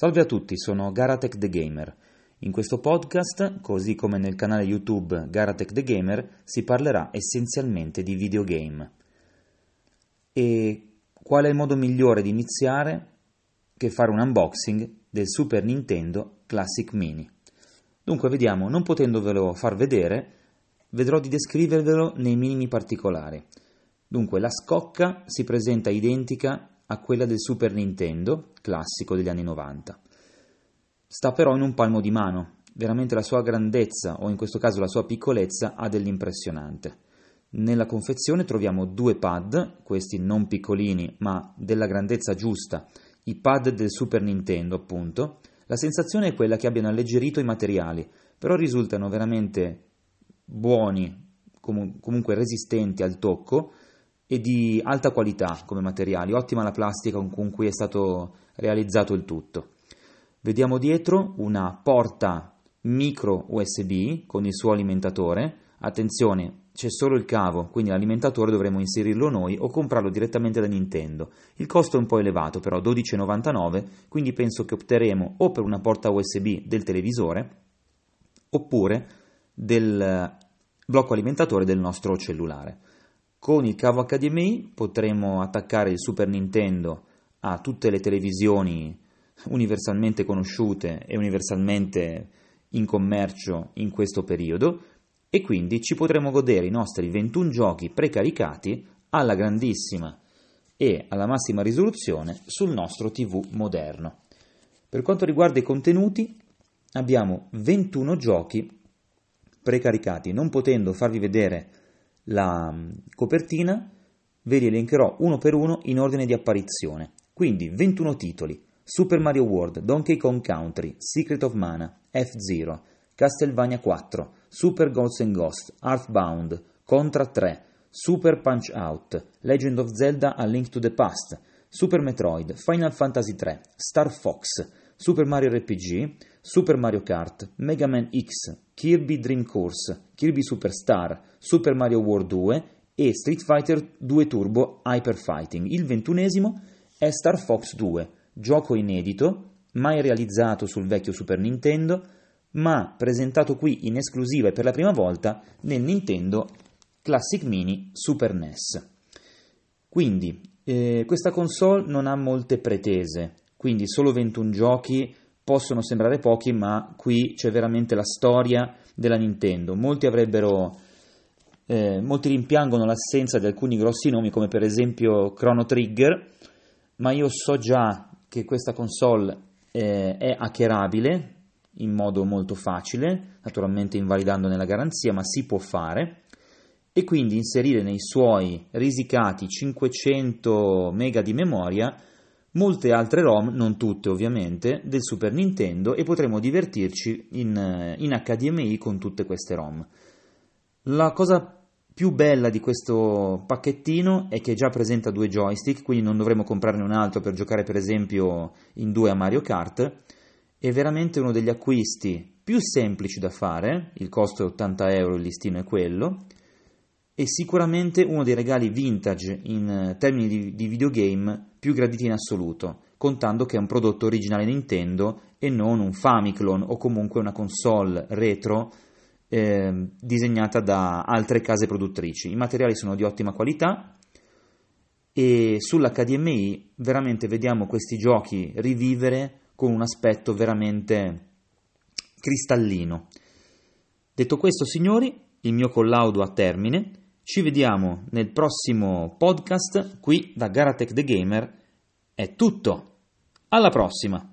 Salve a tutti, sono Garatech the Gamer. In questo podcast, così come nel canale YouTube Garatech the Gamer, si parlerà essenzialmente di videogame. E qual è il modo migliore di iniziare che fare un unboxing del Super Nintendo Classic Mini? Dunque vediamo, non potendovelo far vedere, vedrò di descrivervelo nei minimi particolari. Dunque, la scocca si presenta identica a quella del Super Nintendo, classico degli anni 90. Sta però in un palmo di mano, veramente la sua grandezza, o in questo caso la sua piccolezza, ha dell'impressionante. Nella confezione troviamo due pad, questi non piccolini, ma della grandezza giusta, i pad del Super Nintendo, appunto. La sensazione è quella che abbiano alleggerito i materiali, però risultano veramente buoni, comunque resistenti al tocco, e di alta qualità come materiali, ottima la plastica con cui è stato realizzato il tutto. Vediamo dietro una porta micro USB con il suo alimentatore. Attenzione, c'è solo il cavo, quindi l'alimentatore dovremo inserirlo noi o comprarlo direttamente da Nintendo. Il costo è un po' elevato, però 12,99, quindi penso che opteremo o per una porta USB del televisore oppure del blocco alimentatore del nostro cellulare. Con il cavo HDMI potremo attaccare il Super Nintendo a tutte le televisioni universalmente conosciute e universalmente in commercio in questo periodo e quindi ci potremo godere i nostri 21 giochi precaricati alla grandissima e alla massima risoluzione sul nostro TV moderno. Per quanto riguarda i contenuti, abbiamo 21 giochi precaricati, non potendo farvi vedere la mm, copertina, ve li elencherò uno per uno in ordine di apparizione. Quindi 21 titoli: Super Mario World, Donkey Kong Country, Secret of Mana, F-Zero, Castlevania 4, Super Ghosts and Ghosts, Earthbound, Contra 3, Super Punch Out, Legend of Zelda A Link to the Past, Super Metroid, Final Fantasy 3, Star Fox, Super Mario RPG, Super Mario Kart, Mega Man X, Kirby Dream Course, Kirby Superstar, Super Mario World 2 e Street Fighter 2 Turbo Hyper Fighting. Il ventunesimo è Star Fox 2, gioco inedito, mai realizzato sul vecchio Super Nintendo, ma presentato qui in esclusiva e per la prima volta nel Nintendo Classic Mini Super NES. Quindi, eh, questa console non ha molte pretese, quindi solo 21 giochi possono sembrare pochi, ma qui c'è veramente la storia della Nintendo. Molti avrebbero eh, molti rimpiangono l'assenza di alcuni grossi nomi come per esempio Chrono Trigger, ma io so già che questa console eh, è hackerabile in modo molto facile, naturalmente invalidandone la garanzia, ma si può fare e quindi inserire nei suoi risicati 500 mega di memoria molte altre ROM, non tutte ovviamente, del Super Nintendo e potremo divertirci in, in HDMI con tutte queste ROM. La cosa più bella di questo pacchettino è che già presenta due joystick, quindi non dovremo comprarne un altro per giocare per esempio in due a Mario Kart. È veramente uno degli acquisti più semplici da fare, il costo è 80 euro, il listino è quello, e sicuramente uno dei regali vintage in termini di, di videogame più graditi in assoluto, contando che è un prodotto originale Nintendo e non un Famiclone o comunque una console retro eh, disegnata da altre case produttrici. I materiali sono di ottima qualità e sull'HDMI veramente vediamo questi giochi rivivere con un aspetto veramente cristallino. Detto questo, signori, il mio collaudo a termine. Ci vediamo nel prossimo podcast qui da Garatech The Gamer. È tutto. Alla prossima!